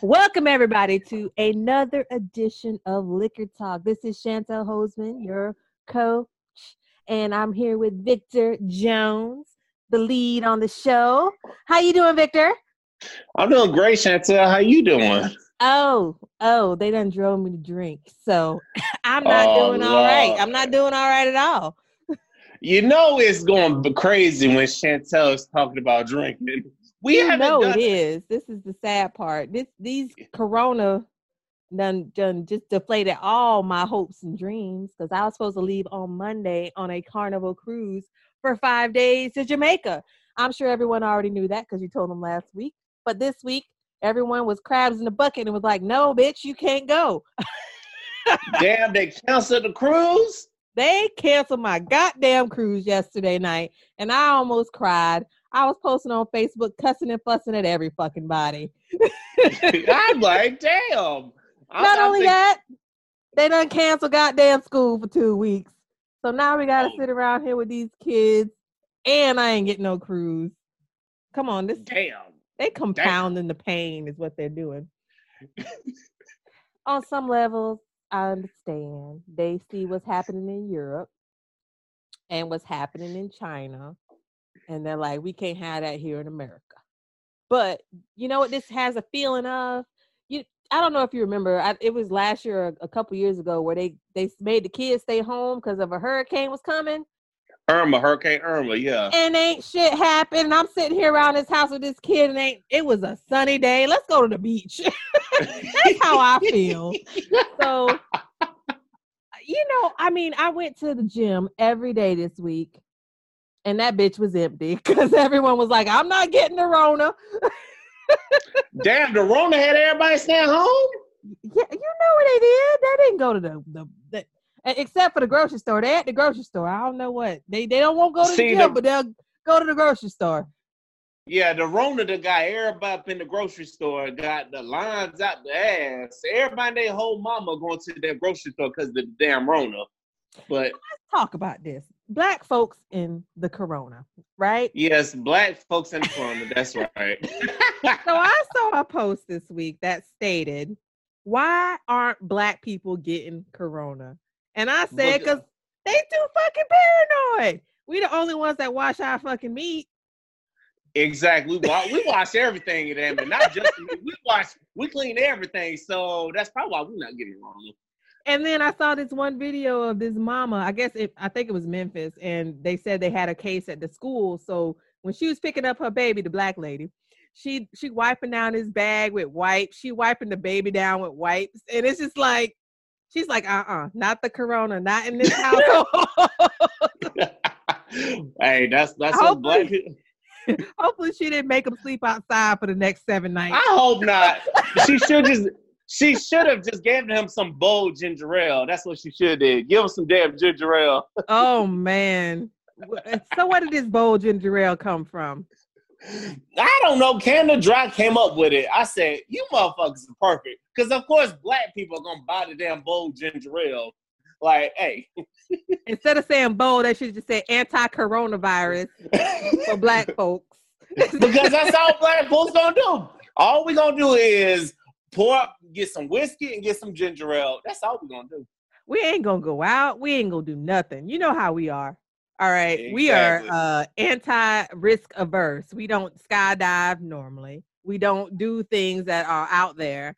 Welcome everybody to another edition of Liquor Talk. This is Chantel Hoseman, your coach, and I'm here with Victor Jones, the lead on the show. How you doing, Victor? I'm doing great, Chantel. How you doing? Oh, oh, they done drove me to drink, so I'm not Oh, doing all right. Lord. I'm not doing all right at all. You know it's going crazy when Chantel is talking about drinking. We you know it is. This is the sad part. This these Corona done done just deflated all my hopes and dreams because I was supposed to leave on Monday on a Carnival cruise for five days to Jamaica. I'm sure everyone already knew that because you told them last week. But this week, everyone was crabs in the bucket and was like, "No, bitch, you can't go." Damn, they canceled the cruise. They canceled my goddamn cruise yesterday night, and I almost cried. I was posting on Facebook, cussing and fussing at every fucking body. I'm like, damn. I- Not I only think- that, they done cancel goddamn school for two weeks. So now we gotta Oh. sit around here with these kids, and I ain't getting no cruise. Come on, this Damn. they compounding the pain is what they're doing. On some levels, I understand. They see what's happening in Europe and what's happening in China, and they're like, we can't have that here in America. But you know what? This has a feeling of you. I don't know if you remember. I, it was last year, or a couple years ago, where they they made the kids stay home because of a hurricane was coming, Irma, Hurricane Irma, yeah. and ain't shit happened. And I'm sitting here around this house with this kid, and ain't. It was a sunny day. Let's go to the beach. That's how I feel. So, you know, I mean, I went to the gym every day this week, and that bitch was empty because everyone was like, "I'm not getting the Rona." Damn, the Rona had everybody staying home. Yeah, you know what they did? They didn't go to the the, the except for the grocery store. They at the grocery store. I don't know what they they don't want to go to See, the gym, the- but they'll go to the grocery store. Yeah, the Rona that got everybody up in the grocery store got the lines out the ass. Everybody, and their whole mama going to their grocery store because of the damn Rona. But Talk about this. Black folks in the corona, right? yes, black folks in the Rona. That's right. So I saw a post this week that stated, "Why aren't black people getting corona?" And I said, "Cause they too fucking paranoid. We the only ones that wash our fucking meat. Exactly. We wash, we wash everything in them, and not just we wash, we clean everything. So that's probably why we're not getting wrong. And then I saw this one video of this mama. I guess it, I think it was Memphis, and they said they had a case at the school. So when she was picking up her baby, the black lady, she she wiping down his bag with wipes. She wiping the baby down with wipes, and it's just like she's like, uh uh not the corona, not in this household. hey, that's that's what black. Hopefully, she didn't make him sleep outside for the next seven nights. I hope not. She should just. She should have just given him some bold ginger ale. That's what she should have did. Give him some damn ginger ale. oh man. So where did this bold ginger ale come from? I don't know. Canada Dry came up with it. I said, "You motherfuckers are perfect," because of course black people are gonna buy the damn bold ginger ale. Like, hey, Instead of saying bold, they should just say anti-coronavirus for black folks. because that's all black folks gonna do. All we gonna do is pour up, get some whiskey, and get some ginger ale. That's all we're gonna do. we ain't gonna go out. We ain't gonna do nothing. You know how we are. All right. We are uh anti-risk averse. We don't skydive normally. We don't do things that are out there.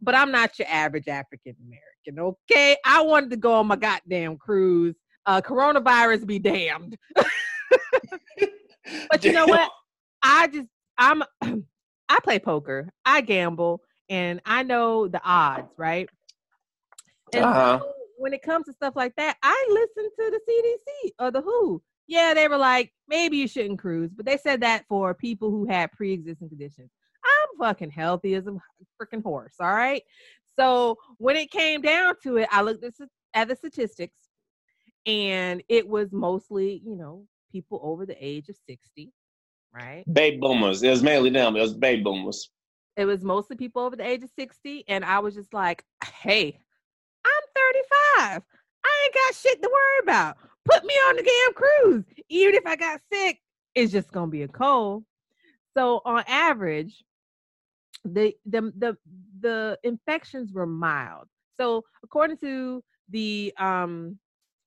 But I'm not your average African American. Okay. I wanted to go on my goddamn cruise. Uh coronavirus be damned. But you know what? I just I'm I play poker. I gamble and I know the odds, right? And Uh-huh. so when it comes to stuff like that, I listen to the CDC or the WHO. Yeah, they were like, maybe you shouldn't cruise, but they said that for people who had pre-existing conditions. I'm fucking healthy as a freaking horse, all right? So when it came down to it, I looked at, at the statistics and it was mostly, you know, people over the age of 60, right? Baby boomers. It was mainly them. It was baby boomers. It was mostly people over the age of 60. And I was just like, hey, I'm 35. I ain't got shit to worry about. Put me on the damn cruise. Even if I got sick, it's just gonna be a cold. So on average, the the the the infections were mild. So according to the um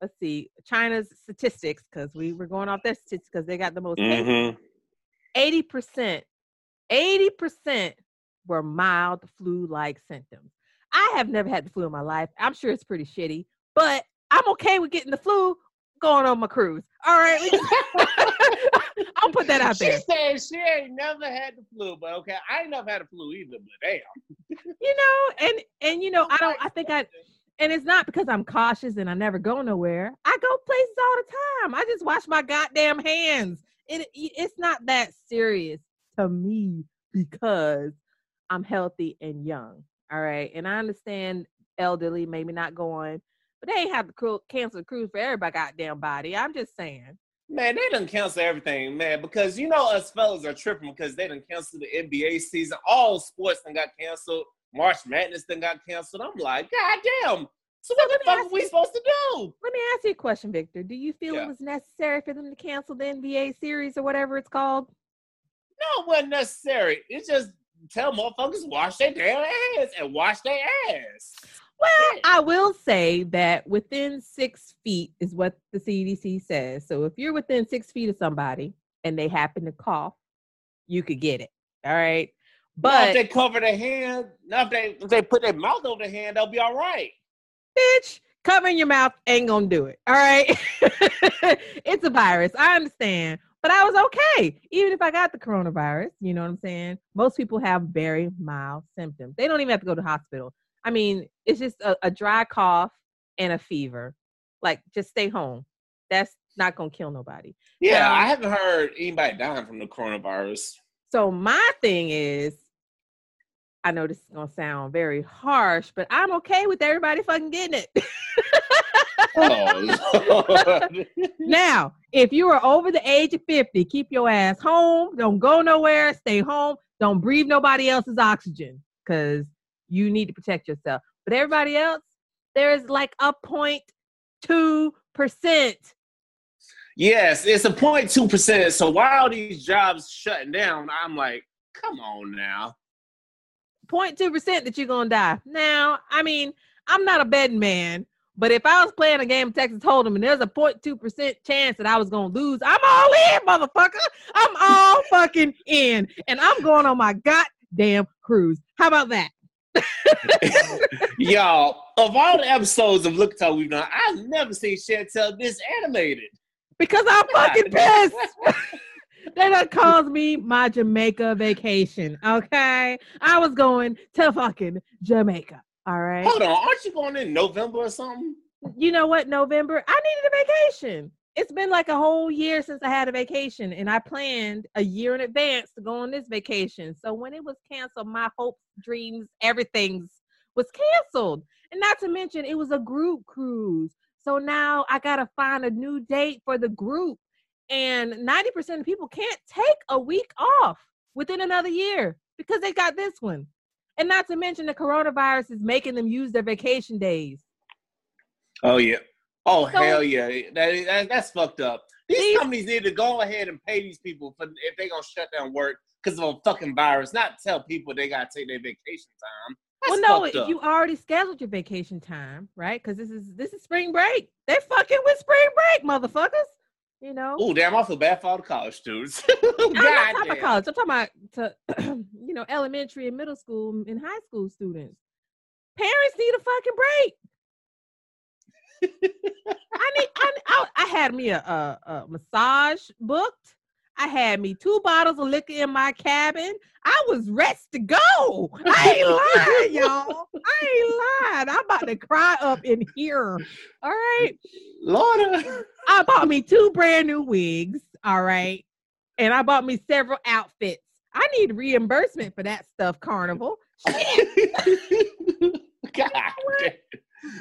let's see China's statistics because we were going off their statistics because they got the most Mhm. 80 percent 80 percent were mild flu-like symptoms. I have never had the flu in my life. I'm sure it's pretty shitty, but I'm okay with getting the flu going on my cruise. All right, I'll put that out She there. She said she ain't never had the flu, but okay, I ain't never had a flu either. But damn, You know, and and you know, I don't. I think I and it's not because I'm cautious and I never go nowhere. I go places all the time. I just wash my goddamn hands. It it's not that serious to me because I'm healthy and young. All right, and I understand elderly maybe not going, but they ain't have to cancel the cruise for everybody goddamn body. I'm just saying. man, they done cancel everything, man. Because you know us fellas are tripping because they done canceled the NBA season. All sports done got canceled. March Madness then got canceled. I'm like, god damn. So what the fuck are we you- supposed to do? Let me ask you a question, Victor. Do you feel Yeah. it was necessary for them to cancel the NBA series or whatever it's called? No, it wasn't necessary. It's just tell motherfuckers to wash their damn ass and wash their ass. Well, I will say that within six feet is what the CDC says. So if you're within six feet of somebody and they happen to cough, you could get it. All right. But if they cover their hand, now if they if they put their mouth over their hand, they'll be all right. bitch, covering your mouth ain't gonna do it. All right. it's a virus. I understand. But I was okay. Even if I got the coronavirus, you know what I'm saying? Most people have very mild symptoms. They don't even have to go to the hospital. I mean, it's just a, a dry cough and a fever. Like, just stay home. That's not gonna kill nobody. Yeah, Yeah. I haven't heard anybody dying from the coronavirus. So my thing is, I know this is gonna sound very harsh, but I'm okay with everybody fucking getting it. Oh, Now, if you are over the age of 50, keep your ass home. Don't go nowhere. Stay home. Don't breathe nobody else's oxygen because you need to protect yourself. But everybody else, there's like a 0.2%. yes, it's a 0.2 percent. So while these jobs shutting down, I'm like, come on now. 0.2% that you're going to die. Now, I mean, I'm not a betting man, but if I was playing a game of Texas Hold'em and there's a 0.2% chance that I was going to lose, I'm all in, motherfucker. I'm all fucking in. And I'm going on my goddamn cruise. How about that? Y'all, of all the episodes of Liquor Talk we've done, I've never seen Chantel this animated. Because I'm fucking pissed. They done caused me my Jamaica vacation. Okay. I was going to fucking Jamaica. All right. Hold on, aren't you going in November or something? You know what? November, I needed a vacation. It's been like a whole year since I had a vacation, and I planned a year in advance to go on this vacation. So when it was canceled, my hopes, dreams, everything's was canceled. And not to mention, it was a group cruise. So now I got to find a new date for the group. And 90% of people can't take a week off within another year because they got this one. And not to mention, the coronavirus is making them use their vacation days. Oh yeah. Oh So- hell yeah. That, that- that's fucked up. These, These- companies need to go ahead and pay these people for if they're gonna shut down work because of a fucking virus, not tell people they gotta take their vacation time. That's well, no, if you already scheduled your vacation time, right? Because this is this is spring break. They're fucking with spring break, motherfuckers. You know. Oh damn, I feel bad for all the college students. I'm not God talking about college. I'm talking about to you know elementary and middle school and high school students. Parents need a fucking break. I need. I, I, I had me a, a, a massage booked. I had me two bottles of liquor in my cabin. I was ready to go. I ain't lying, y'all. I ain't lying. I'm about to cry up in here. All right. Lorna. I bought me two brand new wigs. All right. And I bought me several outfits. I need reimbursement for that stuff, Carnival. God.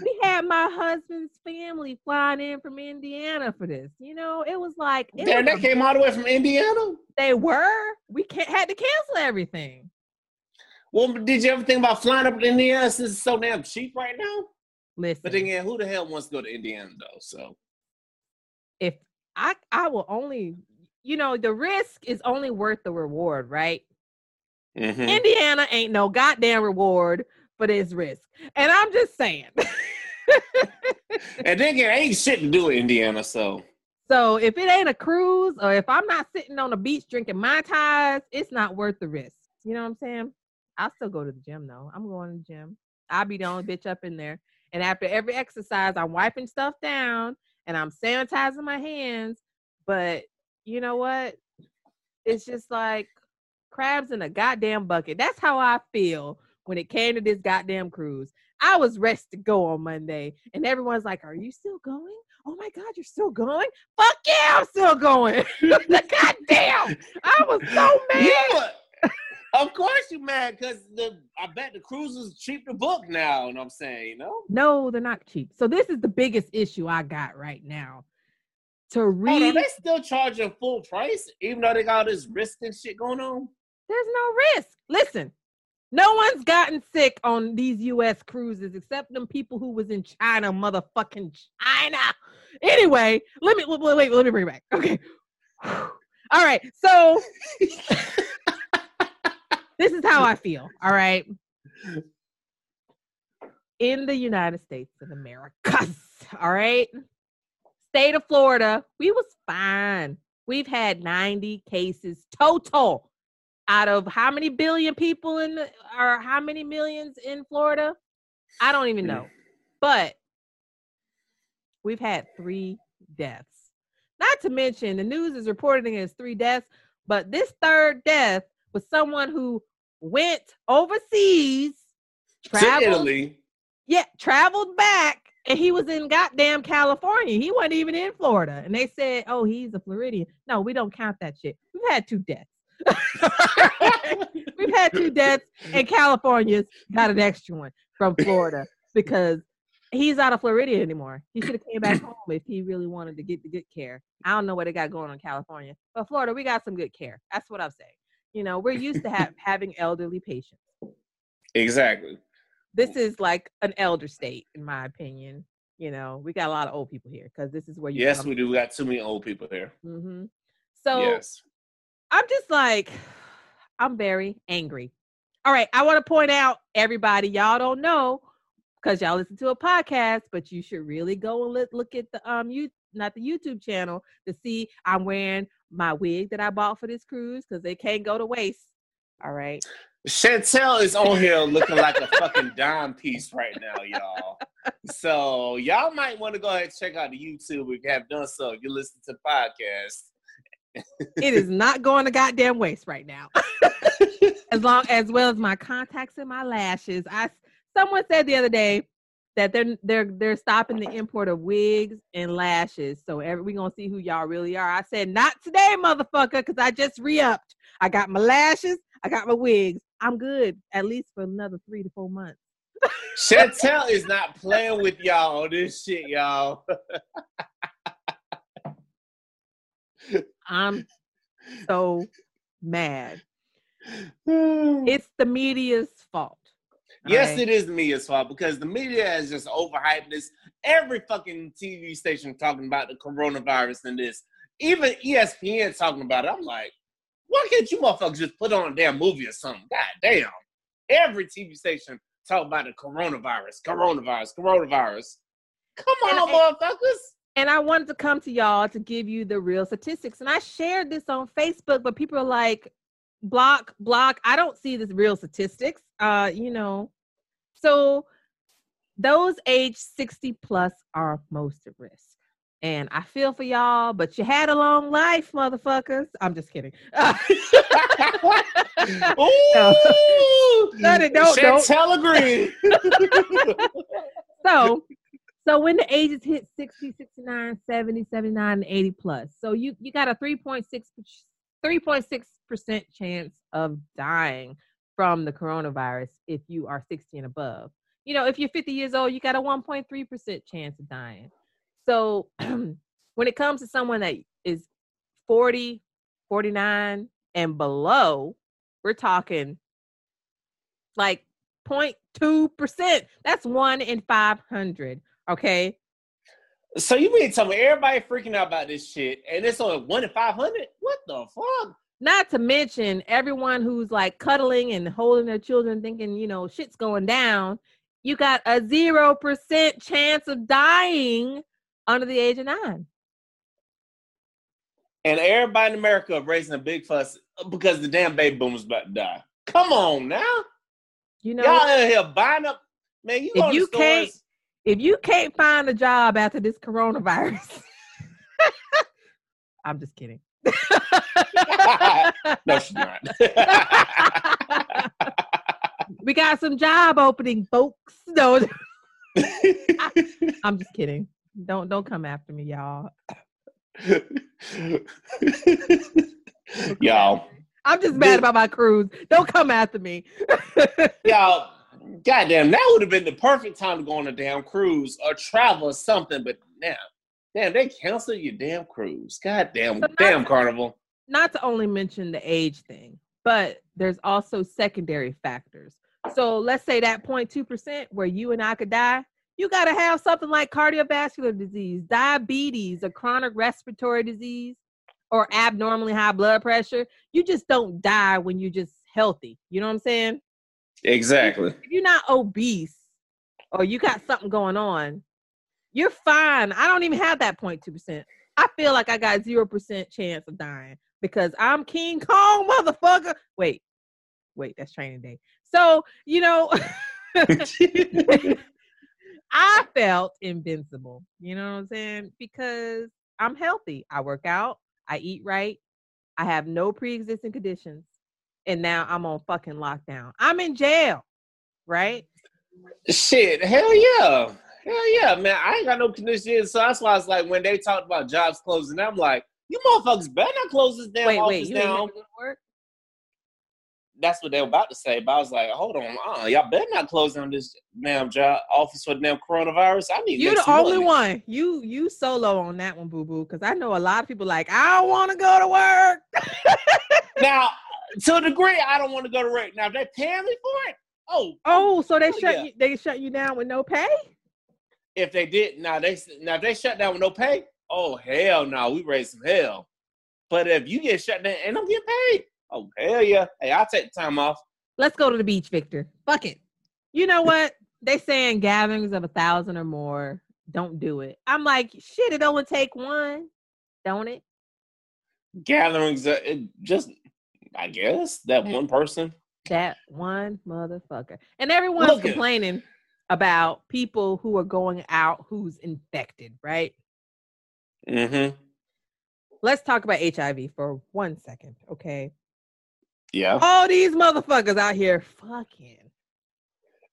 We had my husband's family flying in from Indiana for this. You know, it was like it Damn, was that a- came all the way from Indiana. they were. We can't, had to cancel everything. Well, did you ever think about flying up to Indiana since it's so damn cheap right now? Listen, But then again, who the hell wants to go to Indiana though? So if I I will only, you know, the risk is only worth the reward, right? Mhm. Indiana ain't no goddamn reward for this risk. And I'm just saying. And then again, ain't shit to do with Indiana, so so if it ain't a cruise or if I'm not sitting on the beach drinking mai tais, it's not worth the risk. You know what I'm saying? I'll still go to the gym though. I'm going to the gym. I'll be the only bitch up in there. And after every exercise, I'm wiping stuff down and I'm sanitizing my hands. But you know what? It's just like crabs in a goddamn bucket. That's how I feel when it came to this goddamn cruise. I was ready to go on Monday, and everyone's like, Are you still going? Oh my God, you're still going? Fuck yeah, I'm still going. goddamn. I was so mad. Yeah. of course you mad because the I bet the cruise is cheap to book now, and I'm saying, you know. No, they're not cheap. So this is the biggest issue I got right now. To Hold on, read, they still charging full price, even though they got all this risk and shit going on. there's no risk. Listen, no one's gotten sick on these U.S. cruises except them people who was in China, motherfucking China. Anyway, let me wait. wait let me bring it back. Okay. All right. So this is how I feel. All right. In the United States of America. All right. State of Florida, we was fine. We've had 90 cases total out of how many billion people in the, or how many millions in Florida? I don't even know. But we've had three deaths. Not to mention the news is reporting it as three deaths, but this third death was someone who went overseas, To traveled, Italy. yeah, traveled back, and he was in goddamn California. He wasn't even in Florida. And they said, oh, he's a Floridian. No, we don't count that shit. We've had two deaths. We've had two deaths, and California's got an extra one from Florida because he's not a Floridian anymore. He should have came back home if he really wanted to get the good care. I don't know what they got going on in California, but Florida, we got some good care. That's what I'm saying. You know, we're used to have having elderly patients. Exactly. This is like an elder state, in my opinion. You know, we got a lot of old people here because this is where you. Yes, we do. We got too many old people here. Mm-hmm. So yes. I'm just like, I'm very angry. All right, I want to point out, everybody, y'all don't know because y'all listen to a podcast, but you should really go and look, at the um you not the YouTube channel to see I'm wearing my wig that I bought for this cruise because they can't go to waste. All right. Chantel is on here looking like a fucking dime piece right now, y'all. So y'all might want to go ahead and check out the YouTube if you have done so. If you listen to the podcast. It is not going to goddamn waste right now. as long as well as my contacts and my lashes. I someone said the other day that they're they're they're stopping the import of wigs and lashes. So every, we gonna see who y'all really are. I said not today, motherfucker, because I just re-upped. I got my lashes, I got my wigs. I'm good at least for another three to four months. Chantel is not playing with y'all on this shit, y'all. I'm so mad. It's the media's fault. Yes, Alright? it is the media's fault because the media has just overhyped this. Every fucking TV station talking about the coronavirus and this. Even ESPN talking about it. I'm like, why can't you motherfuckers just put on a damn movie or something? God damn. Every TV station talk about the coronavirus, coronavirus, coronavirus. Come on, I- motherfuckers. And I wanted to come to y'all to give you the real statistics. And I shared this on Facebook, but people are like, block, block. I don't see this real statistics. Uh, you know. So those age 60 plus are most at risk. And I feel for y'all, but you had a long life, motherfuckers. I'm just kidding. Ooh, No, don't- don't. So so when the ages hit 60 69 70 79 and 80 plus so you you got a 3.6 3.6 percent chance of dying from the coronavirus if you are 60 and above. You know if you're 50 years old you got a 1.3 percent chance of dying. So when it comes to someone that is 40 49 and below we're talking like 0.2 percent. That's one in 500 okay So you mean tell me everybody freaking out about this shit, and it's only one in five hundred? What the fuck? Not to mention everyone who's like cuddling and holding their children, thinking, you know, shit's going down. You got a 0% chance of dying under the age of nine. And everybody in America raising a big fuss because the damn baby boomers about to die. Come on now. You know, Y'all in here buying up. Man, you If go to you stores. can't- if you can't find a job after this coronavirus, I'm just kidding. no, she's not. we got some job opening, folks. No, I'm just kidding. Don't don't come after me, y'all. Y'all, I'm just mad about my cruise. Don't come after me. y'all, goddamn, that would have been the perfect time to go on a damn cruise or travel or something. But now, damn, they canceled your damn cruise. Goddamn, So damn carnival. Not to only mention the age thing, but there's also secondary factors. So let's say that 0.2% where you and I could die, you got to have something like cardiovascular disease, diabetes, a chronic respiratory disease, or abnormally high blood pressure. You just don't die when you're just healthy. You know what I'm saying? Exactly. if you're not obese or you got something going on, you're fine. I don't even have that 0.2%. I feel like I got 0% chance of dying because I'm King Kong, motherfucker. Wait, wait, that's training day. So, you know, I felt invincible. You know what I'm saying? Because I'm healthy. I work out, I eat right, I have no pre existing conditions, and now I'm on fucking lockdown. I'm in jail, right? Shit, hell yeah. Hell yeah, man. I ain't got no conditions. So that's why it's like when they talked about jobs closing, I'm like, you motherfuckers better not close this damn wait, office wait, you down. work? That's what they were about to say. But I was like, hold on, uh, y'all better not close down this damn job office for the damn coronavirus. I need You're the only money. one. You you solo on that one, boo boo. Because I know a lot of people like I don't want to go to work. Now, to a degree, I don't want to go to work. Now, if they paying me for it, oh, Oh, so they Oh, shut yeah. you they shut you down with no pay? if they did, now they now if they shut down with no pay, oh hell no, we raise some hell. But if you get shut down and I'm getting paid, oh hell yeah, hey, I'll take the time off. Let's go to the beach, Victor. Fuck it. You know what? they saying gatherings of a thousand or more. Don't do it. I'm like, shit, it only take one, don't it? Gatherings, uh, it just I guess that one person. That one motherfucker. And everyone's Look it. complaining about people who are going out who's infected, right? Mm-hmm. Let's talk about HIV for one second, okay? Yeah. All these motherfuckers out here fucking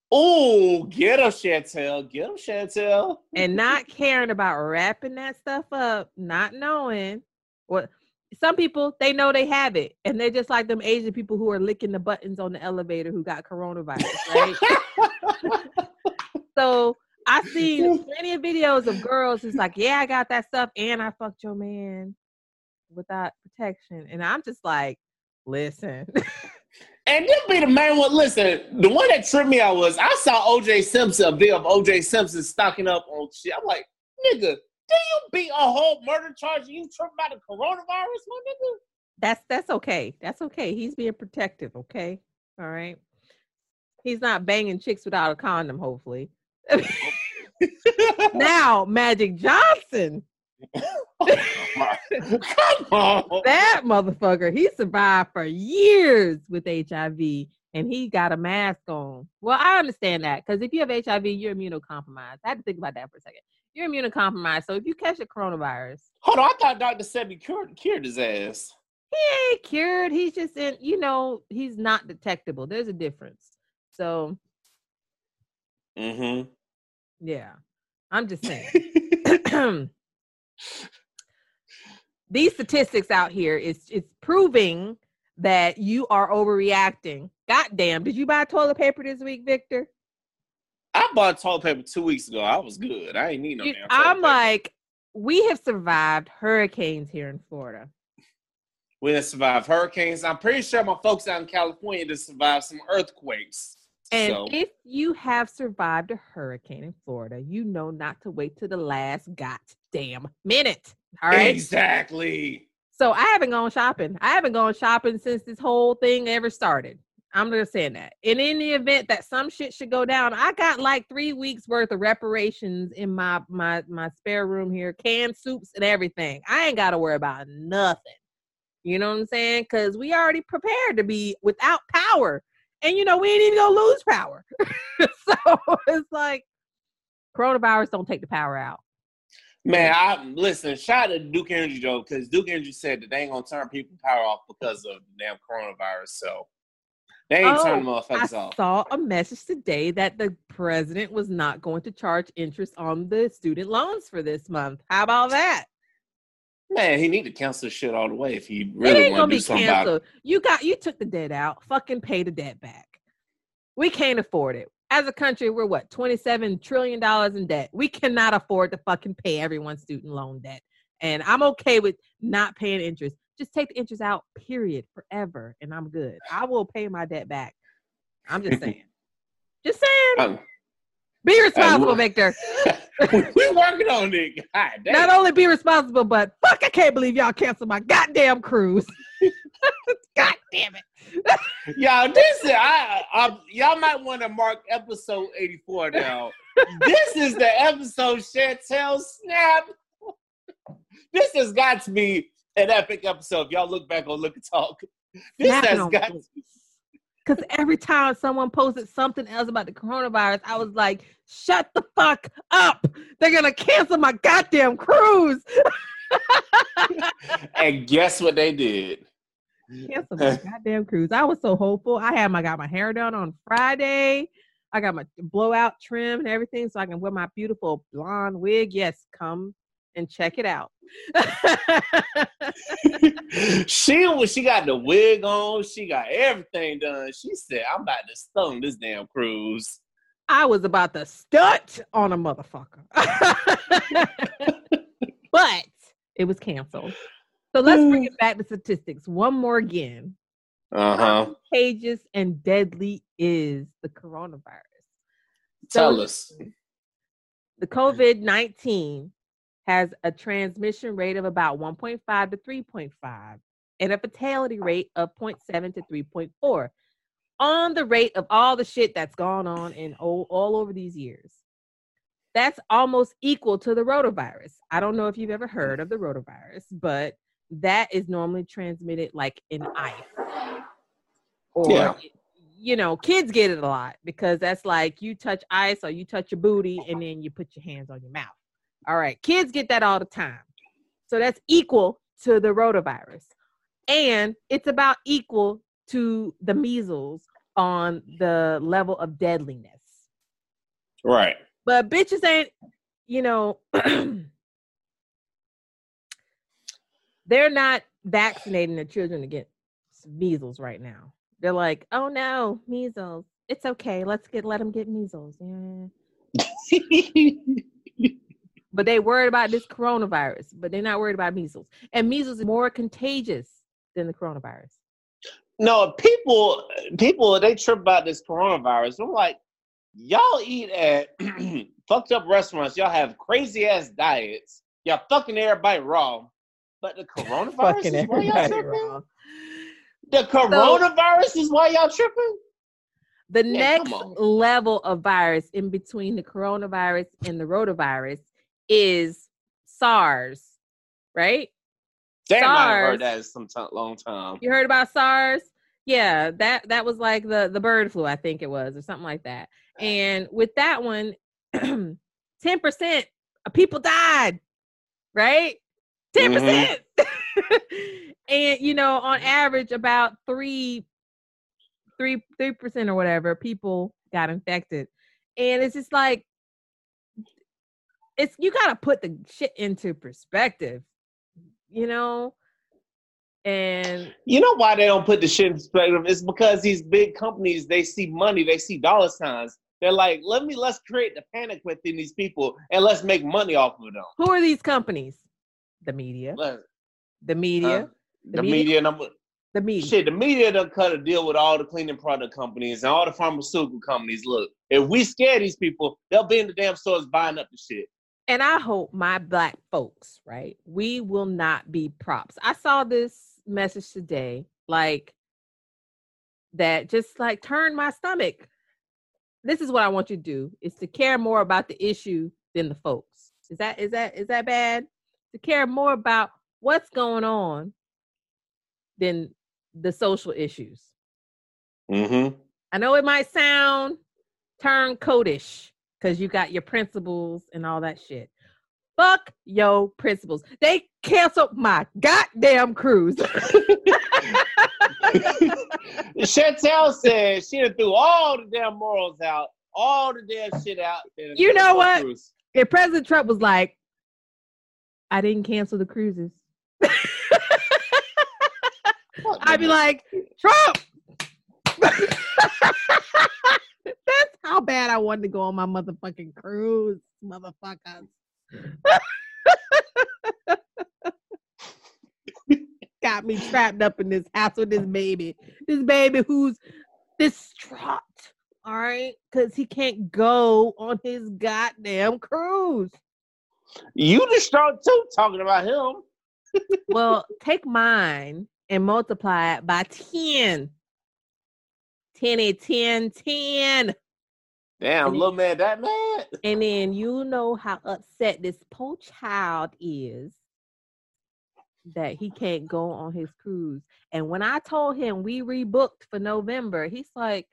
Oh, get him, Chantel. Get him, Chantel. and not caring about wrapping that stuff up, not knowing what some people they know they have it, and they're just like them Asian people who are licking the buttons on the elevator who got coronavirus, right? so I seen plenty of videos of girls who's like, Yeah, I got that stuff, and I fucked your man without protection. And I'm just like, listen. And this be the main one. Listen, the one that tripped me out was I saw OJ Simpson, a video of OJ Simpson stocking up on shit. I'm like, nigga, do you beat a whole murder charge you trip about the coronavirus, my nigga? that's that's okay. That's okay. He's being protective, okay? All right. He's not banging chicks without a condom, hopefully. now, Magic Johnson, Come on. that motherfucker, he survived for years with HIV and he got a mask on. Well, I understand that because if you have HIV, you're immunocompromised. I had to think about that for a second. You're immunocompromised. So if you catch a coronavirus, Hold on, I thought Dr. Sebi cured, cured his ass. he ain't cured. He's just in, you know, he's not detectable. There's a difference. So Mm-hmm. yeah, I'm just saying. These statistics out here is it's proving that you are overreacting. God damn, did you buy toilet paper this week, Victor? I bought toilet paper two weeks ago. I was good. I ain't need no toilet I'm paper. like, we have survived hurricanes here in Florida. we done survived hurricanes. I'm pretty sure my folks out in California done survived some earthquakes. And so if you have survived a hurricane in Florida, you know not to wait to the last goddamn minute. All right. exactly. So I haven't gone shopping. I haven't gone shopping since this whole thing ever started. I'm just saying that. And in the event that some shit should go down, I got like three weeks worth of reparations in my my my spare room here, canned soups and everything. I ain't got to worry about nothing. You know what I'm saying? Because we already prepared to be without power, and you know we ain't even gonna lose power. so it's like coronavirus don't take the power out. Man, I listen. Shout out to Duke Energy though, because Duke Energy said that they ain't gonna turn people power off because of damn coronavirus. So they ain't Oh, turning motherfuckers I off. saw a message today that the president was not going to charge interest on the student loans for this month. How about that? Man, he need to cancel shit all the way if he really want gonna do be something about it. canceled. You got you took the debt out. Fucking pay the debt back. We can't afford it. As a country, we're what twenty-seven trillion dollars in debt. We cannot afford to fucking pay everyone's student loan debt. And I'm okay with not paying interest. Just take the interest out, period, forever, and I'm good. I will pay my debt back. I'm just saying. just saying. Um, Be responsible, look- Victor. we working on it. God. Not only be responsible, but fuck, I can't believe y'all canceled my goddamn cruise. God damn it. Y'all, this is I, I y'all might want to mark episode 84 now. this is the episode Chantel Snap. This has got to be an epic episode. If y'all look back on Liquor Talk. This has got folks. Because every time someone posted something else about the coronavirus, I was like, shut the fuck up. They're going to cancel my goddamn cruise. and guess what they did? cancel my goddamn cruise. I was so hopeful. I had my got my hair done on Friday. I got my blowout trim and everything so I can wear my beautiful blonde wig. Yes, come and check it out. she was she got the wig on, she got everything done. She said, I'm about to stone this damn cruise. I was about to stunt on a motherfucker. but it was canceled. So let's bring it back to statistics one more again. Uh-huh. How contagious and deadly is the coronavirus? Tell So us. The COVID 19 has a transmission rate of about 1.5 to 3.5 and a fatality rate of 0.7 to 3.4 on the rate of all the shit that's gone on in all, all over these years. That's almost equal to the rotavirus. I don't know if you've ever mm. heard of the rotavirus, but that is normally transmitted like in ice. Or, Yeah. you know, kids get it a lot because that's like you touch ice or you touch your booty and then you put your hands on your mouth. All right, kids get that all the time. So that's equal to the rotavirus. And it's about equal to the measles on the level of deadliness. Right. But bitches ain't, you know, they're not vaccinating their children against measles right now. They're like, oh no, measles. It's okay. Let's get let them get measles. Yeah. But they worried about this coronavirus, but they're not worried about measles. And measles is more contagious than the coronavirus. no, people people they trip about this coronavirus. I'm like, y'all eat at fucked up restaurants, y'all have crazy ass diets, y'all fucking everybody raw. But the coronavirus is why y'all tripping? wrong. The coronavirus is why y'all tripping? The Yeah, next level of virus in between the coronavirus and the rotavirus is SARS, right? Damn, I SARS. heard that in some time, long time. You heard about SARS? Yeah, that that was like the the bird flu, I think it was, or something like that. And with that one, ten percent of people died, right? 10 mm-hmm. percent. and you know, on average, about three, three, three percent or whatever people got infected, and it's just like it's you got to put the shit into perspective, you know. And You know why they don't put the shit in perspective? It's because these big companies they see money, they see dollar signs. They're like, let me let's create the panic within these people and let's make money off of them. who are these companies? The media. The media. huh? The the media? media number The media. shit, the media done cut a deal with all the cleaning product companies and all the pharmaceutical companies. Look, if we scare these people, they'll be in the damn stores buying up the shit. And I hope my black folks, right, we will not be props. I saw this message today, like that just like turned my stomach. This is what I want you to do is to care more about the issue than the folks. Is that is that is that bad? To care more about what's going on than the social issues. Mm-hmm. I know it might sound turncoatish because you got your principles and all that shit. Fuck your principles. They canceled my goddamn cruise. Chantel said she done threw all the damn morals out, all the damn shit out. You know what? cruise. if President Trump was like, I didn't cancel the cruises, I'd be like, Trump. That's how bad I wanted to go on my motherfucking cruise, motherfuckers. Got me trapped up in this house with this baby. This baby who's distraught, all right? Because he can't go on his goddamn cruise. you distraught too, talking about him. Well, take mine and multiply it by 10. 10 and 10, 10. Damn, And little man, that mad. And then you know how upset this poor child is that he can't go on his cruise. And when I told him we rebooked for November, he's like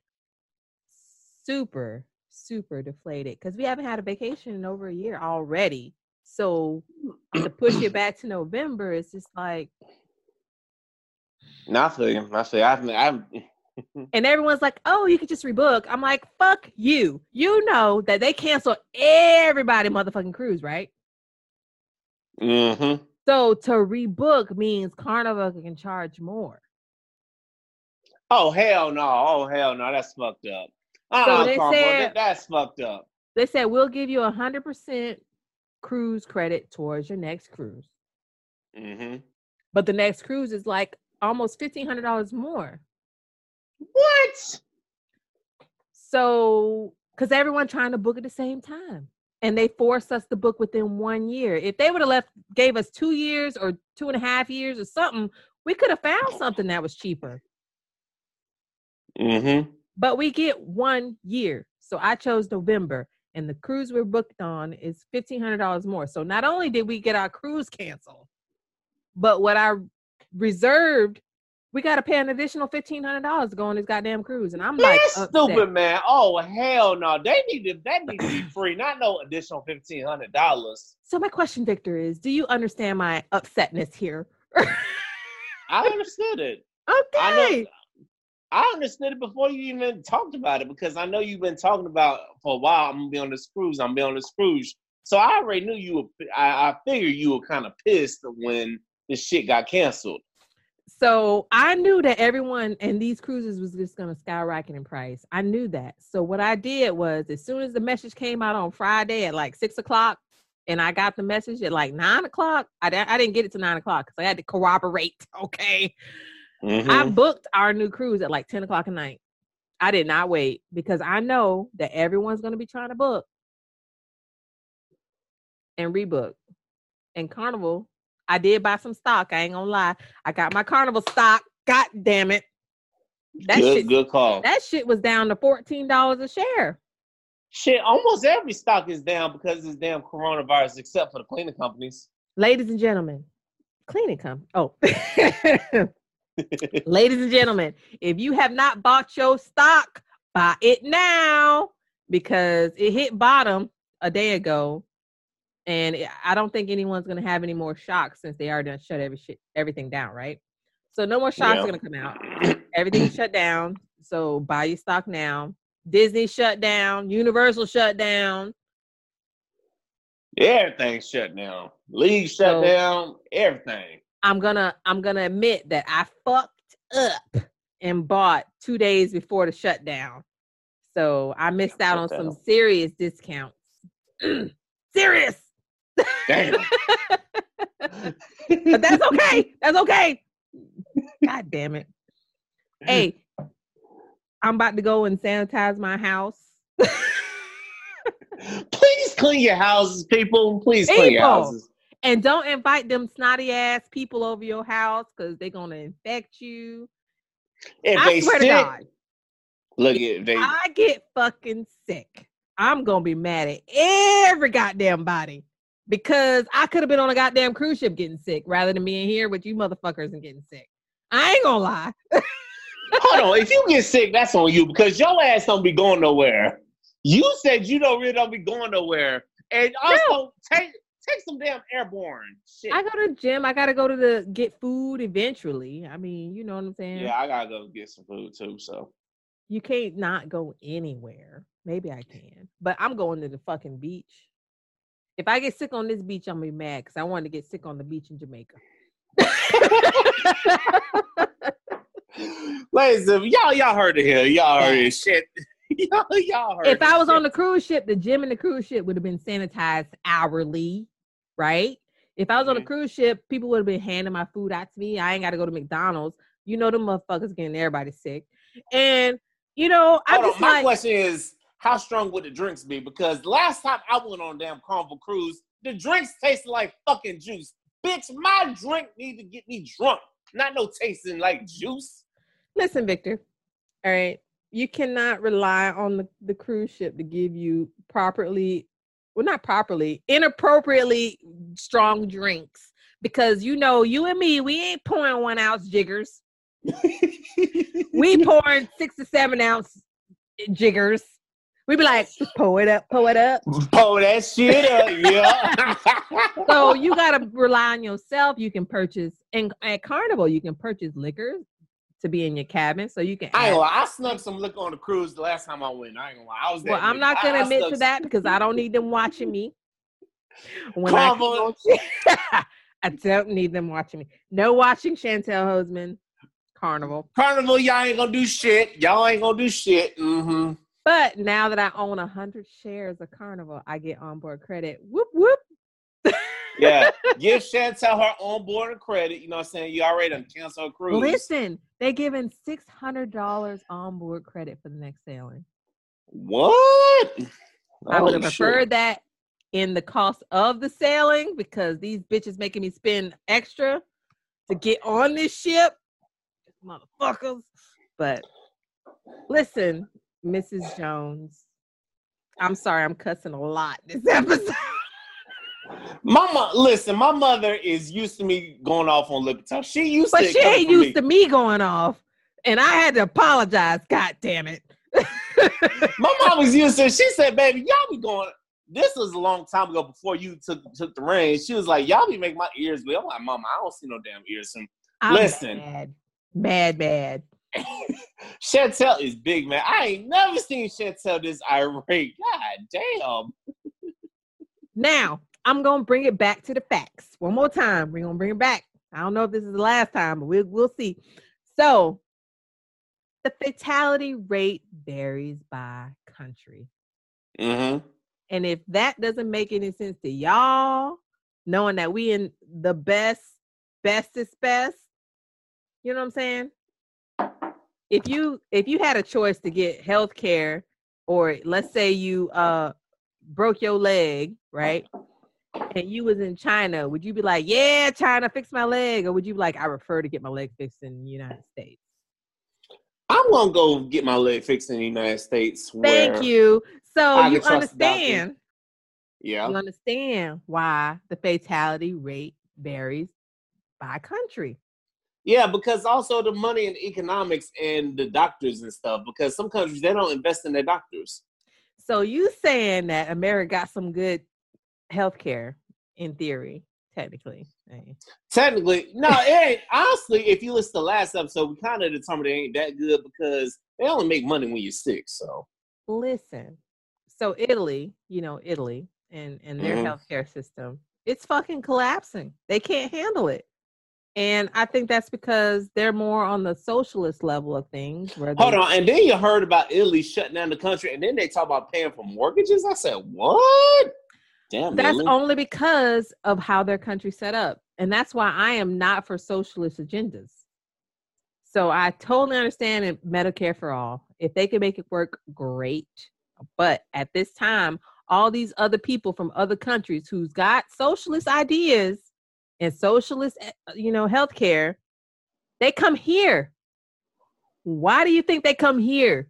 super, super deflated because we haven't had a vacation in over a year already. So to push it back to November, it's just like, No, I feel you. I you. I've, I'm, and everyone's like, oh, you could just rebook. I'm like, fuck you. You know that they cancel everybody motherfucking cruise, right? mm-hmm. So to rebook means Carnival can charge more. Oh hell no! Oh hell no! That's fucked up. Uh, So they Carnival, said- that's fucked up. They said we'll give you a hundred percent cruise credit towards your next cruise, Mm-hmm. but the next cruise is like almost fifteen hundred dollars more. What? So because everyone trying to book at the same time, and they forced us to book within one year. If they would have left, gave us two years or two and a half years or something, we could have found something that was cheaper. Mm-hmm. but we get one year. So I chose November, and the cruise we're booked on is fifteen hundred dollars more. So not only did we get our cruise canceled, but what I reserved, we got to pay an additional fifteen hundred dollars to go on this goddamn cruise. And I'm like, That's upset. stupid, man. Oh hell no! They need to. That need to be free. Not no additional fifteen hundred dollars. So my question, Victor, is: Do you understand my upsetness here? I understood it. I know. okay. I understood it before you even talked about it because I know you've been talking about for a while. I'm gonna be on this cruise. I'm gonna be on this cruise. So I already knew you were. I, I figured you were kind of pissed when this shit got canceled. So I knew that everyone and these cruises was just gonna skyrocket in price. I knew that. So what I did was as soon as the message came out on Friday at like six o'clock, and I got the message at like nine o'clock. I, I didn't get it to nine o'clock because I had to corroborate. Okay. I Mhm. booked our new cruise at like 10 o'clock at night. I did not wait because I know that everyone's gonna be trying to book and rebook. And Carnival, I did buy some stock. I ain't gonna lie. I got my Carnival stock. God damn it. That good, shit good call. that shit was down to $14 a share. Shit, almost every stock is down because of this damn coronavirus, except for the cleaning companies. Ladies and gentlemen, cleaning come. Oh. Ladies and gentlemen, if you have not bought your stock, buy it now because it hit bottom a day ago. And I don't think anyone's going to have any more shocks since they already done shut every shit, everything down, right? So no more shocks Yeah. are going to come out. Everything's shut down. So buy your stock now. Disney shut down. Universal shut down. Everything shut down. League shut So- down. Everything. I'm gonna I'm gonna admit that I fucked up and bought two days before the shutdown. So I missed out on some serious discounts. serious. Damn. But that's okay. That's okay. God damn it. Hey, I'm about to go and sanitize my house. Please clean your houses, people. Please clean your houses. And don't invite them snotty ass people over your house because they're gonna infect you. If I swear sick, to God, look at they. I get fucking sick. I'm gonna be mad at every goddamn body because I could have been on a goddamn cruise ship getting sick rather than being here with you motherfuckers and getting sick. I ain't gonna lie. Hold on, if you get sick, that's on you because your ass don't be going nowhere. You said you don't really don't be going nowhere, and also take take some damn airborne shit. I go to the gym. I gotta go to the get food eventually. I mean, you know what I'm saying? yeah, I gotta go get some food too. So You can't not go anywhere. Maybe I can, but I'm going to the fucking beach. If I get sick on this beach, I'm gonna be mad because I wanted to get sick on the beach in Jamaica. Ladies, and y'all, y'all heard it here. Y'all heard it. Shit. y'all, y'all heard if I was on the cruise ship, the gym and the cruise ship would have been sanitized hourly, right? If I was on a Mhm. cruise ship, people would have been handing my food out to me. I ain't got to go to McDonald's. You know, the motherfuckers getting everybody sick. And, you know, I'm Hold on, just my like, question is, how strong would the drinks be? Because last time I went on a damn Carnival cruise, the drinks tasted like fucking juice. Bitch, my drink need to get me drunk, not no tasting like juice. listen, Victor, all right, you cannot rely on the, the cruise ship to give you properly, well, not properly, inappropriately strong drinks. Because you know, you and me, we ain't pouring one ounce jiggers. We pouring six to seven ounce jiggers. We be like, pour it up, pour it up. Pull that shit up, yeah. So you gotta rely on yourself. You can purchase and at Carnival, you can purchase liquor to be in your cabin, so you can. I add- I snuck some liquor on the cruise the last time I went. I ain't gonna lie. I was. Well, I'm not gonna I admit snuck to some- that because I don't need them watching me. When Carnival- I, I don't need them watching me. No watching Chantel Hoseman, Carnival. Carnival, y'all ain't gonna do shit. Y'all ain't gonna do shit. Mm-hmm. But now that I own a hundred shares of Carnival, I get onboard credit. Whoop whoop. Yeah. Give Chantel her onboard credit. You know what I'm saying? You already done canceled her cruise. Listen, they giving six hundred dollars onboard credit for the next sailing. What? I would Oh, have shit. preferred that in the cost of the sailing because these bitches making me spend extra to get on this ship. Motherfuckers. But listen, Mrs. Jones. I'm sorry, I'm cussing a lot this episode. Mama, listen, my mother is used to me going off on talk. She used But to she ain't used me. to me going off. And I had to apologize. God damn it. My mom was used to it. She said, baby, y'all be going. This was a long time ago before you took took the reins. She was like, y'all be making my ears bleed. I'm like, mama, I don't see no damn ears. And I'm Listen. Bad. bad. Chantel is big, man. I ain't never seen Chantel this irate. God damn. Now, I'm going to bring it back to the facts. One more time. We're going to bring it back. I don't know if this is the last time, but we'll, we'll see. So, the fatality rate varies by country. Mm-hmm. And if that doesn't make any sense to y'all, knowing that we in the best, bestest best, you know what I'm saying? If you if you had a choice to get health care, or let's say you uh broke your leg, right? And you was in China, would you be like, Yeah, China, fix my leg? Or would you be like, I prefer to get my leg fixed in the United States? I'm gonna go get my leg fixed in the United States. Thank you. So I you can trust the doctor. understand. Yeah. you understand why the fatality rate varies by country. Yeah, because also the money and economics and the doctors and stuff. Because some countries they don't invest in their doctors. So you saying that America got some good health care in theory, technically. Technically, no, it ain't. Honestly, if you listen to the last episode, we kind of determined it ain't that good because they only make money when you're sick. So Listen, so Italy, you know, Italy and, and their Mhm. healthcare system, it's fucking collapsing. They can't handle it. And I think that's because they're more on the socialist level of things. Hold they, on, and then you heard about Italy shutting down the country, and then they talk about paying for mortgages. I said, what? Damn, That's Italy. only because of how their country's set up. And that's why I am not for socialist agendas. So I totally understand it- Medicare for all. If they can make it work, great. But at this time, all these other people from other countries who's got socialist ideas and socialist, eh, you know, healthcare, they come here. Why do you think they come here?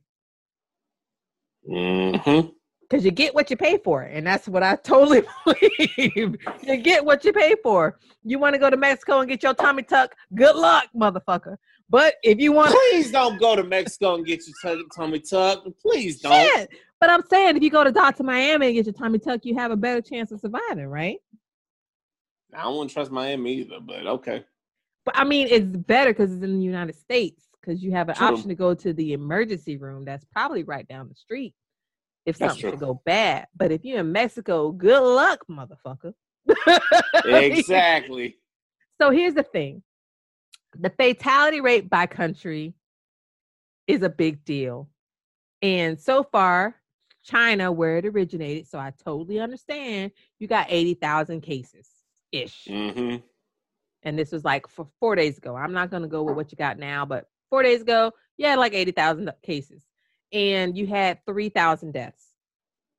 Mm-hmm. Because you get what you pay for, and that's what I totally believe. you get what you pay for. You want to go to Mexico and get your tummy tuck? Good luck, motherfucker. But if you want, Please don't go to Mexico and get your t- tummy tucked. Please don't. shit. But I'm saying, if you go to Dr. Miami and get your tummy tuck, you have a better chance of surviving, right? I don't want to trust Miami either, but okay. But I mean, it's better because it's in the United States because you have an True. option to go to the emergency room that's probably right down the street if That's something should go bad. But if you're in Mexico, good luck, motherfucker. Exactly. So here's the thing the fatality rate by country is a big deal. And so far, China, where it originated, so I totally understand, you got 80,000 cases ish. mm-hmm. and this was like for four days ago. I'm not going to go with what you got now, but four days ago, you had like 80,000 cases and you had 3,000 deaths.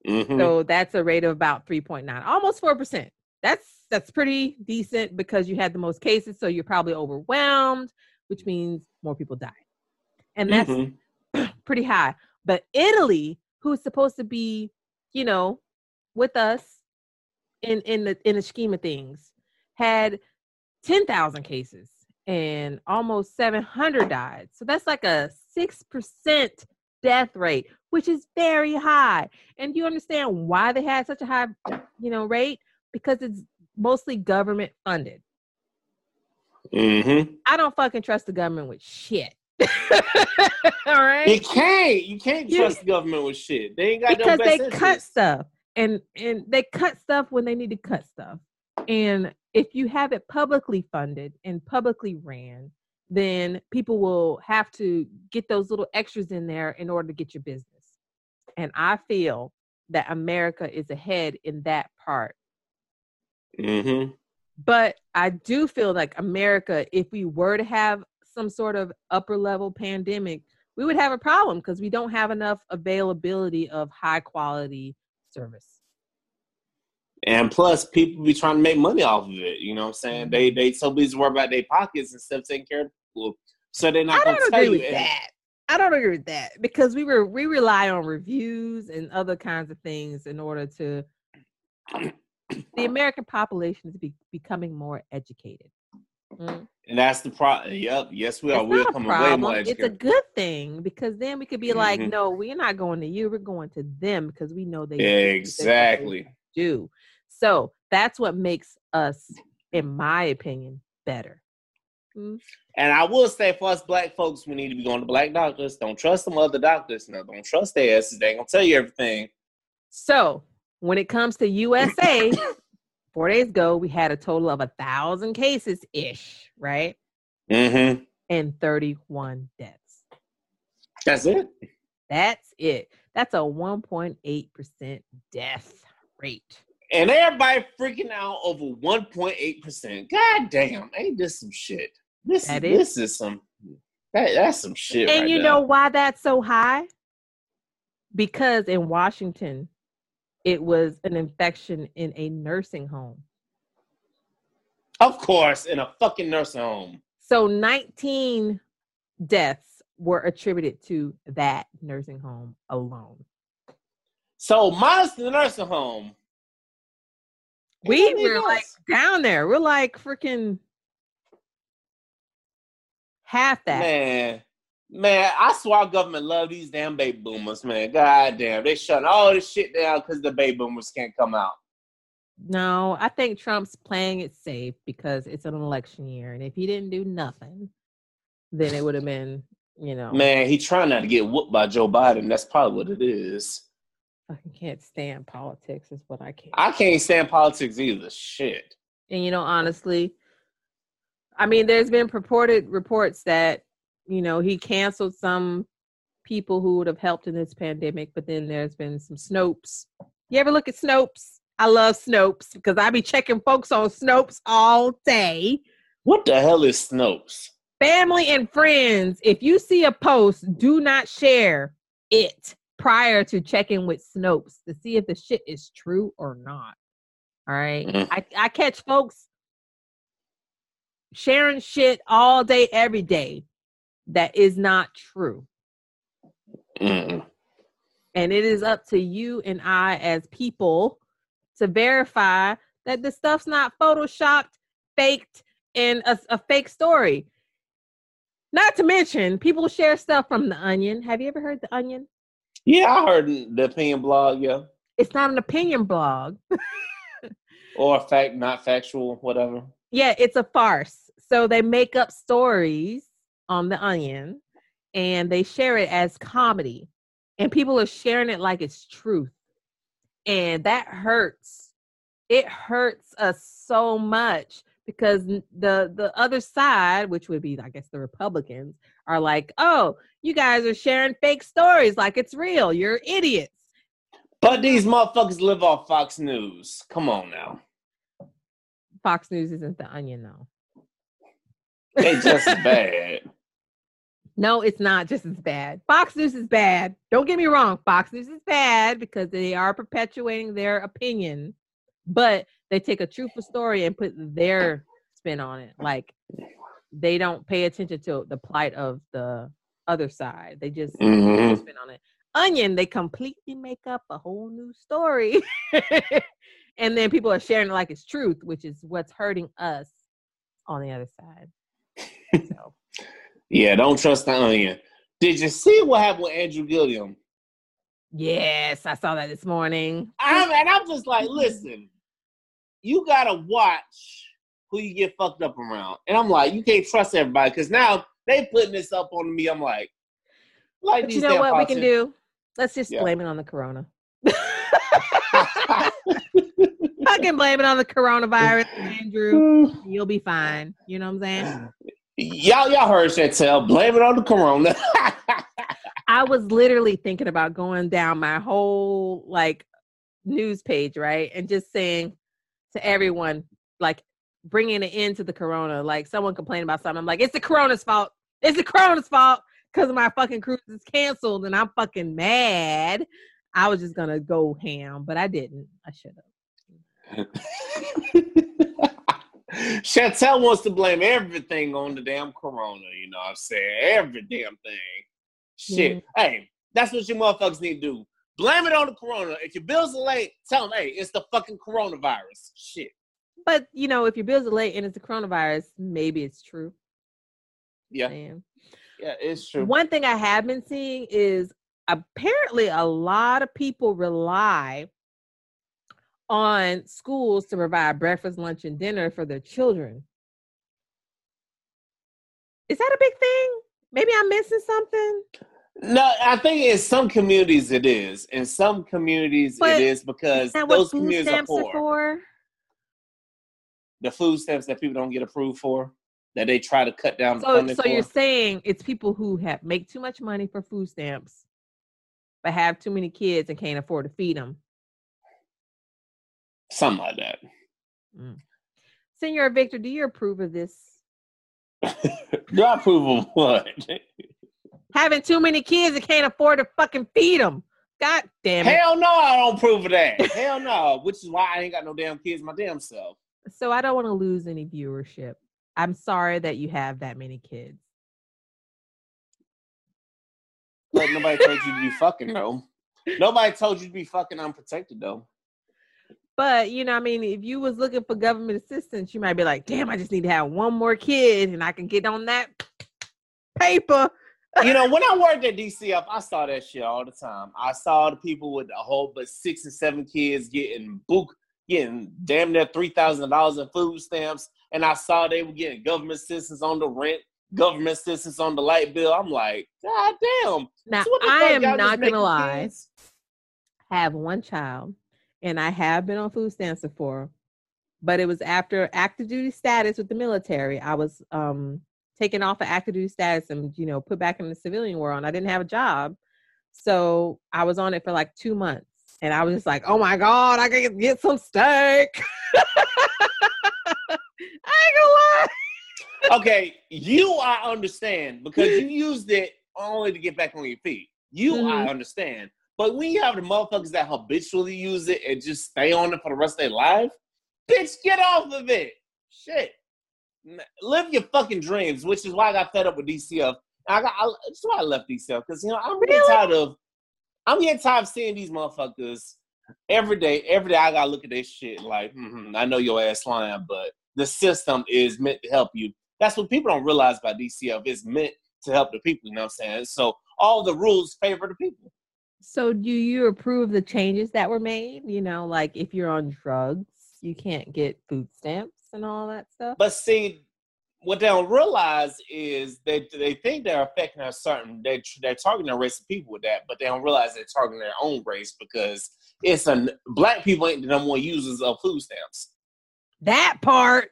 Mm-hmm. So that's a rate of about 3.9, almost 4%. That's that's pretty decent because you had the most cases, so you're probably overwhelmed, which means more people die. And that's Mhm. pretty high. But Italy, who's supposed to be, you know, with us in in the in the scheme of things, had 10,000 cases and almost 700 died. So that's like a 6% death rate, which is very high. And you understand why they had such a high, you know, rate? Because it's mostly government funded. Mhm. I don't fucking trust the government with shit. All right? You can't. You can't You- trust the government with shit. They ain't got because no they cut stuff and and they cut stuff when they need to cut stuff. And if you have it publicly funded and publicly ran then people will have to get those little extras in there in order to get your business. And i feel that america is ahead in that part. Mm-hmm. but i do feel like america if we were to have some sort of upper level pandemic we would have a problem because we don't have enough availability of high quality service And plus, people be trying to make money off of it. You know what I'm saying? They Mm-hmm. they so busy worried about their pockets instead of taking care of people. So they're not I gonna don't tell agree you. with that. I don't agree with that because we were we rely on reviews and other kinds of things in order to. The American population is be, becoming more educated. Mm. And that's the problem. Yep. Yes, we are. It's We're a coming way more It's a good thing because then we could be like, Mhm. no, we're not going to you. We're going to them because we know they Exactly. do. So that's what makes us, in my opinion, better. Mm. And I will say for us black folks, we need to be going to black doctors. Don't trust them other doctors. No, don't trust their asses. They ain't gonna tell you everything. So when it comes to USA, four days ago we had a total of a thousand cases ish, right, Mm-hmm. and thirty-one deaths. That's it. That's it. That's a one point eight percent death rate. And everybody freaking out over 1.8%. God damn, ain't this some shit? This That is, is- this is some that, that's some shit. and right you there. know why that's so high? Because in Washington, it was an infection in a nursing home. Of course, in a fucking nursing home. So 19 deaths were attributed to that nursing home alone. So minus the nursing home. We were like down there. We're like freaking half that. Man, man, I swear our government love these damn baby boomers, man. God damn, they shutting all this shit down because the baby boomers can't come out. No, I think Trump's playing it safe because it's an election year. And if he didn't do nothing, then it would have been, you know, Man, he trying not to get whooped by Joe Biden. That's probably what it is. I can't stand politics, is what I can't. I can't stand politics either. Shit. And you know, honestly, I mean, there's been purported reports that you know he canceled some people who would have helped in this pandemic, but then there's been some Snopes. You ever look at Snopes? I love Snopes because I be checking folks on Snopes all day. What the hell is Snopes? Family and friends, if you see a post, do not share it. prior to checking with Snopes to see if the shit is true or not. All right. Mhm. I, I catch folks sharing shit all day, every day that is not true. Mm-mm. And it is up to you and I as people to verify that the stuff's not photoshopped, faked, and a, a fake story. Not to mention, people share stuff from The Onion. Have you ever heard The Onion? Yeah, I heard the opinion blog, yeah. It's not an opinion blog. Or a fact, not factual, whatever. Yeah, it's a farce. So they make up stories on The Onion and they share it as comedy. And people are sharing it like it's truth. And that hurts. It hurts us so much because the the other side, which would be I guess the Republicans, are like, "Oh, you guys are sharing fake stories like it's real. You're idiots." But these motherfuckers live off Fox News. Come on now. Fox News isn't The Onion though. They just bad. No, it's not just as bad. Fox News is bad. Don't get me wrong. Fox News is bad because they are perpetuating their opinion, but they take a truthful story and put their spin on it. Like they don't pay attention to the plight of the other side. They just put their Mhm. spin on it. Onion, they completely make up a whole new story. and then people are sharing it like it's truth, which is what's hurting us on the other side. So Yeah, don't trust the onion. Did you see what happened with Andrew Gillum? Yes, I saw that this morning. I'm and I'm just like, listen, you gotta watch who you get fucked up around. And I'm like, you can't trust everybody because now they putting this up on me. I'm like, like But you know what we can do? Let's just Yeah. blame it on the corona. Fucking blame it on the coronavirus, Andrew. You'll be fine. You know what I'm saying? y'all, y'all heard Chantel. Blame it on the corona. I was literally thinking about going down my whole like news page, right? And just saying to everyone, like bringing it into the corona. Like someone complained about something. I'm like, it's the corona's fault. It's the corona's fault because my fucking cruise is canceled and I'm fucking mad. I was just gonna go ham, but I didn't. I should have. Chantel wants to blame everything on the damn corona. You know what I'm saying? Every damn thing. Shit. Mm-hmm. Hey, that's what you motherfuckers need to do. Blame it on the corona. If your bills are late, tell them, hey, it's the fucking coronavirus. Shit. But you know, if your bills are late and it's the coronavirus, maybe it's true. Yeah. Man. Yeah, it's true. One thing I have been seeing is apparently a lot of people rely on schools to provide breakfast, lunch, and dinner for their children. Is that a big thing? Maybe I'm missing something. No, I think in some communities it is. In some communities But it is because Is those communities are stamps are poor. for? The food stamps that people don't get approved for, that they try to cut down So, so for. you're saying it's people who have make too much money for food stamps, but have too many kids and can't afford to feed them. Something like that. Mm. Senor Victor, do you approve of this? Do I approve of what? Having too many kids and can't afford to fucking feed them. God damn it. Hell no, I don't approve of that. Hell no. Which is why I ain't got no damn kids my damn self. So I don't want to lose any viewership. I'm sorry that you have that many kids. But nobody told you to be fucking though. Nobody told you to be fucking unprotected though. But you know, I mean, if you was looking for government assistance, you might be like, "Damn, I just need to have one more kid, and I can get on that paper." You know, when I worked at DCF, I saw that shit all the time. I saw the people with a whole but six and seven kids getting book getting damn near three thousand dollars in food stamps, and I saw they were getting government assistance on the rent, government assistance on the light bill. I'm like, God damn. Now, So I am not gonna lie. kids? Have one child, and I have been on food stamps before, but it was after active duty status with the military. I was um taken off of active duty status and you know put back in the civilian world. And I didn't have a job, so I was on it for like two months, and I was just like, "Oh my god, I can get some steak." I ain't gonna lie. okay, you I understand because you used it only to get back on your feet. You I Mhm. understand. But when you have the motherfuckers that habitually use it and just stay on it for the rest of their life, bitch, get off of it. Shit. Live your fucking dreams, which is why I got fed up with DCF. I got I, that's why I left DCF because you know I'm really? getting tired of I'm getting tired of seeing these motherfuckers every day. Every day I gotta look at this shit like, mm-hmm, I know your ass lying, but the system is meant to help you. That's what people don't realize about DCF. It's meant to help the people. You know what I'm saying? So all the rules favor the people. So do you approve the changes that were made? You know, like if you're on drugs, you can't get food stamps and all that stuff. But see, what they don't realize is they they think they're affecting a certain they they're targeting a race of people with that, but they don't realize they're targeting their own race because it's a black people ain't the number one users of food stamps. That part.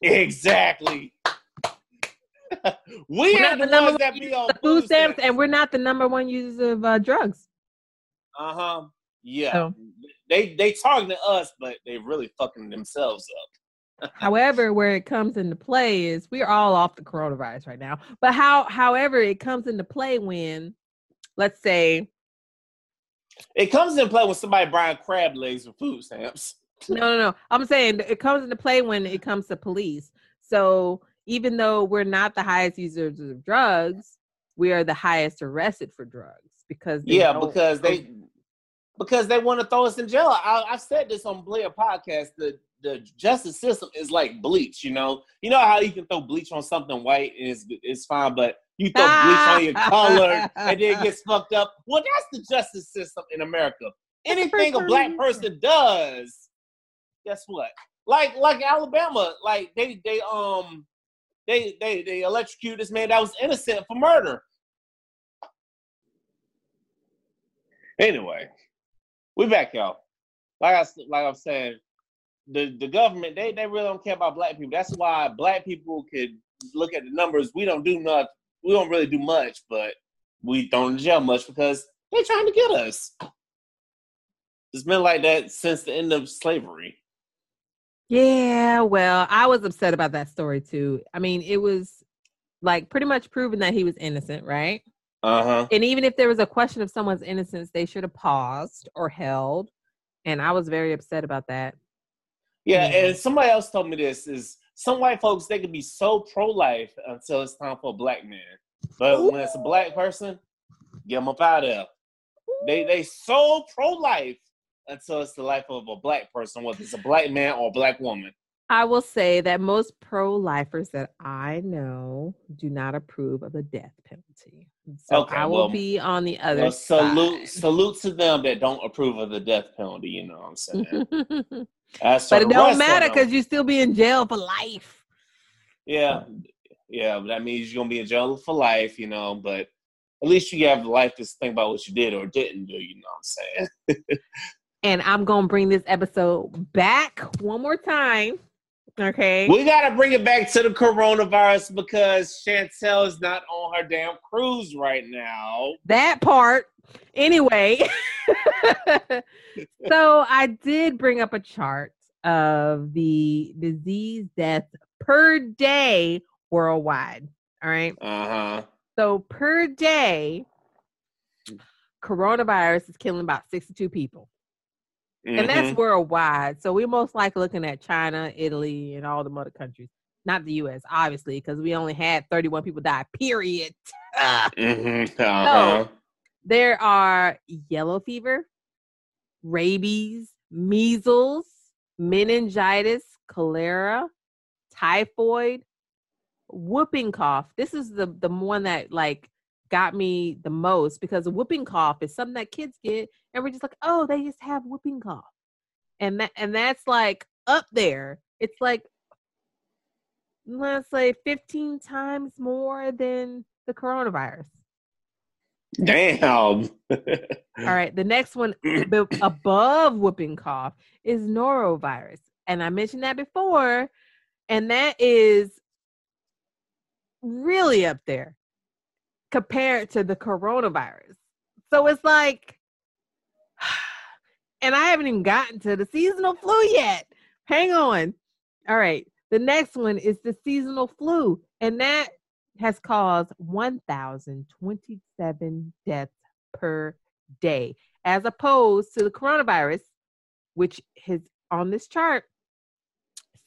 Exactly. we we're are the, the ones that be on food stamps, stamps, and we're not the number one users of uh, drugs. Uh huh. Yeah. So. They they targeting us, but they really fucking themselves up. however, where it comes into play is we're all off the coronavirus right now. But how however it comes into play when let's say it comes into play when somebody buying crab legs with food stamps. no, no, no. I'm saying it comes into play when it comes to police. So even though we're not the highest users of drugs, we are the highest arrested for drugs because yeah, because they because they want to throw us in jail. I, I said this on Blair podcast. The the justice system is like bleach. You know, you know how you can throw bleach on something white and it's it's fine, but you throw bleach on your color and then it gets fucked up. Well, that's the justice system in America. Anything a black person does, guess what? Like like Alabama, like they they um they they they electrocute this man that was innocent for murder. Anyway, we back, y'all. Like I like I'm saying, the the government they they really don't care about black people. That's why black people could look at the numbers. We don't do not we don't really do much, but we don't jail much because they're trying to get us. It's been like that since the end of slavery. Yeah, well, I was upset about that story too. I mean, it was like pretty much proven that he was innocent, right? Uh-huh. And even if there was a question of someone's innocence, they should have paused or held. And I was very upset about that. Yeah, and somebody else told me this is some white folks they can be so pro-life until it's time for a black man. But Ooh. when it's a black person, get them up out of there. They they so pro-life until it's the life of a black person, whether it's a black man or a black woman. I will say that most pro lifers that I know do not approve of the death penalty. So okay, I will well, be on the other well, salute, side. Salute to them that don't approve of the death penalty, you know what I'm saying? but it don't matter because you still be in jail for life. Yeah. Yeah, that means you're gonna be in jail for life, you know, but at least you have life to think about what you did or didn't do, you know what I'm saying? and I'm gonna bring this episode back one more time. Okay. We gotta bring it back to the coronavirus because Chantel is not on her damn cruise right now. That part. Anyway. so I did bring up a chart of the disease deaths per day worldwide. All right. Uh-huh. So per day, coronavirus is killing about 62 people. Mm-hmm. And that's mm-hmm. worldwide. So we're most likely looking at China, Italy, and all the other countries. Not the US, obviously, because we only had 31 people die, period. mm-hmm. uh-huh. So there are yellow fever, rabies, measles, meningitis, cholera, typhoid, whooping cough. This is the the one that like got me the most because whooping cough is something that kids get and we're just like, oh, they just have whooping cough. And that and that's like up there. It's like let's say 15 times more than the coronavirus. Damn. All right. The next one above whooping cough is norovirus. And I mentioned that before. And that is really up there compared to the coronavirus. So it's like, and I haven't even gotten to the seasonal flu yet. Hang on. All right. The next one is the seasonal flu, and that has caused 1,027 deaths per day, as opposed to the coronavirus, which is on this chart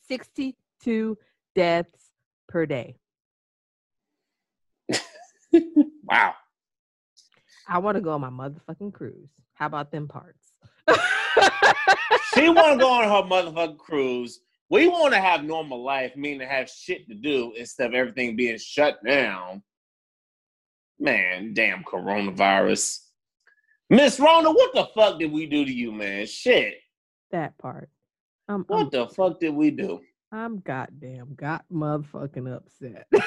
62 deaths per day. wow. I want to go on my motherfucking cruise. How about them parts? she want to go on her motherfucking cruise. We want to have normal life, meaning to have shit to do instead of everything being shut down. Man, damn coronavirus. Miss Rona, what the fuck did we do to you, man? Shit. That part. Um, what I'm, the fuck did we do? I'm goddamn got motherfucking upset.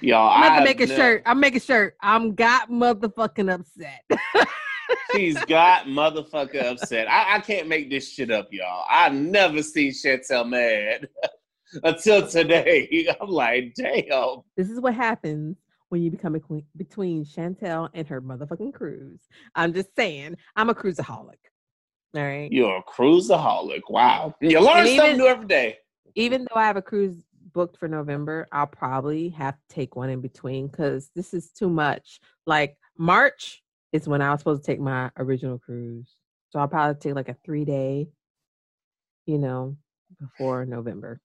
Y'all, I'm about to make a shirt. I'm making a shirt. I'm got motherfucking upset. She's got motherfucker upset. I, I, can't make this shit up, y'all. I never seen Chantel mad until today. I'm like, damn. This is what happens when you become a queen between Chantel and her motherfucking cruise. I'm just saying, I'm a cruiseaholic. All right. You're a cruiseaholic. Wow. You learn even, something new every day. Even though I have a cruise booked for November, I'll probably have to take one in between because this is too much. Like March is when I was supposed to take my original cruise. So I'll probably take like a three day, you know, before November.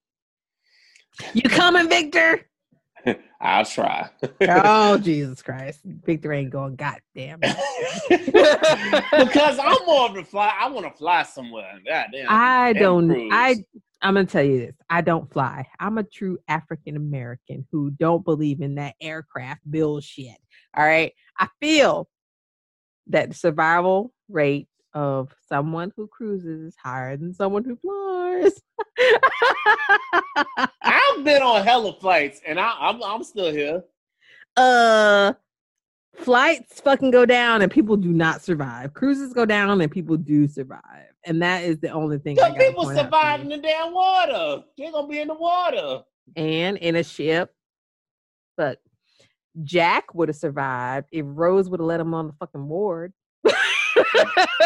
You coming, Victor? I'll try. oh Jesus Christ, Victor ain't going. God damn it. because I'm more of the fly. I want to fly somewhere. Goddamn. I don't. Cruise. I. I'm gonna tell you this. I don't fly. I'm a true African American who don't believe in that aircraft bullshit. All right. I feel that the survival rate of someone who cruises is higher than someone who flies. I've been on hella flights and I, I'm I'm still here. Uh flights fucking go down and people do not survive. Cruises go down and people do survive. And that is the only thing. Because people survive in the damn water. They're gonna be in the water. And in a ship. But Jack would have survived if Rose would have let him on the fucking ward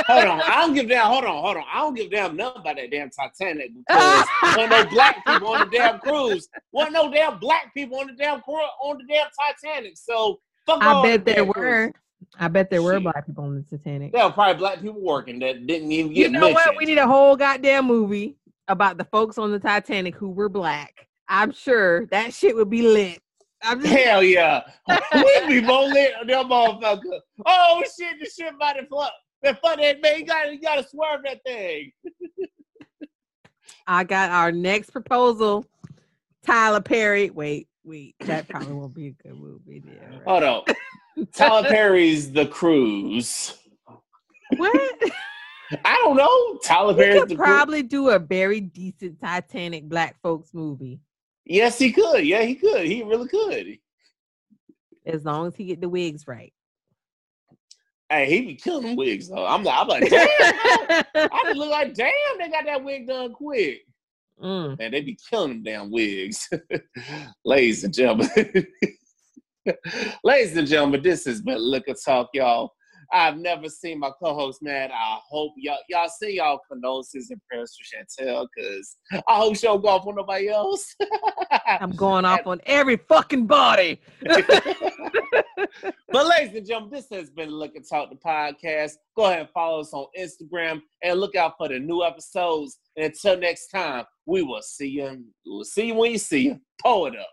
hold on, I don't give damn. Hold on, hold on. I don't give damn nothing about that damn Titanic because wasn't no black people on the damn cruise. Wasn't no damn black people on the damn on the damn Titanic. So I bet there were. I bet there were Shit. black people on the Titanic. There were probably black people working that didn't even get. You know mentioned. what? We need a whole goddamn movie about the folks on the Titanic who were black. I'm sure that shit would be lit. I'm just, Hell yeah. we be more lit on that motherfucker. Oh shit, the shit about to flop. That funny man, you gotta you gotta swerve that thing. I got our next proposal. Tyler Perry. Wait, wait, that probably won't be a good movie there. Right? Hold on. Tyler Perry's The Cruise. What? I don't know. Tyler Perry could probably do a very decent Titanic black folks movie. Yes, he could. Yeah, he could. He really could. As long as he get the wigs right. Hey, he be killing wigs though. I'm like, I'm like, damn. I just look like, damn, they got that wig done quick. Mm. And they be killing them damn wigs. Ladies and gentlemen. Ladies and gentlemen, this has been Liquor Talk, y'all. I've never seen my co-host, man. I hope y'all y'all see y'all condolences and prayers for Chantel, cause I hope she'll go off on nobody else. I'm going off on every fucking body. but ladies and gentlemen, this has been Liquor Talk the podcast. Go ahead and follow us on Instagram and look out for the new episodes. And until next time, we will see you. We'll see you when you see you. Pull it up.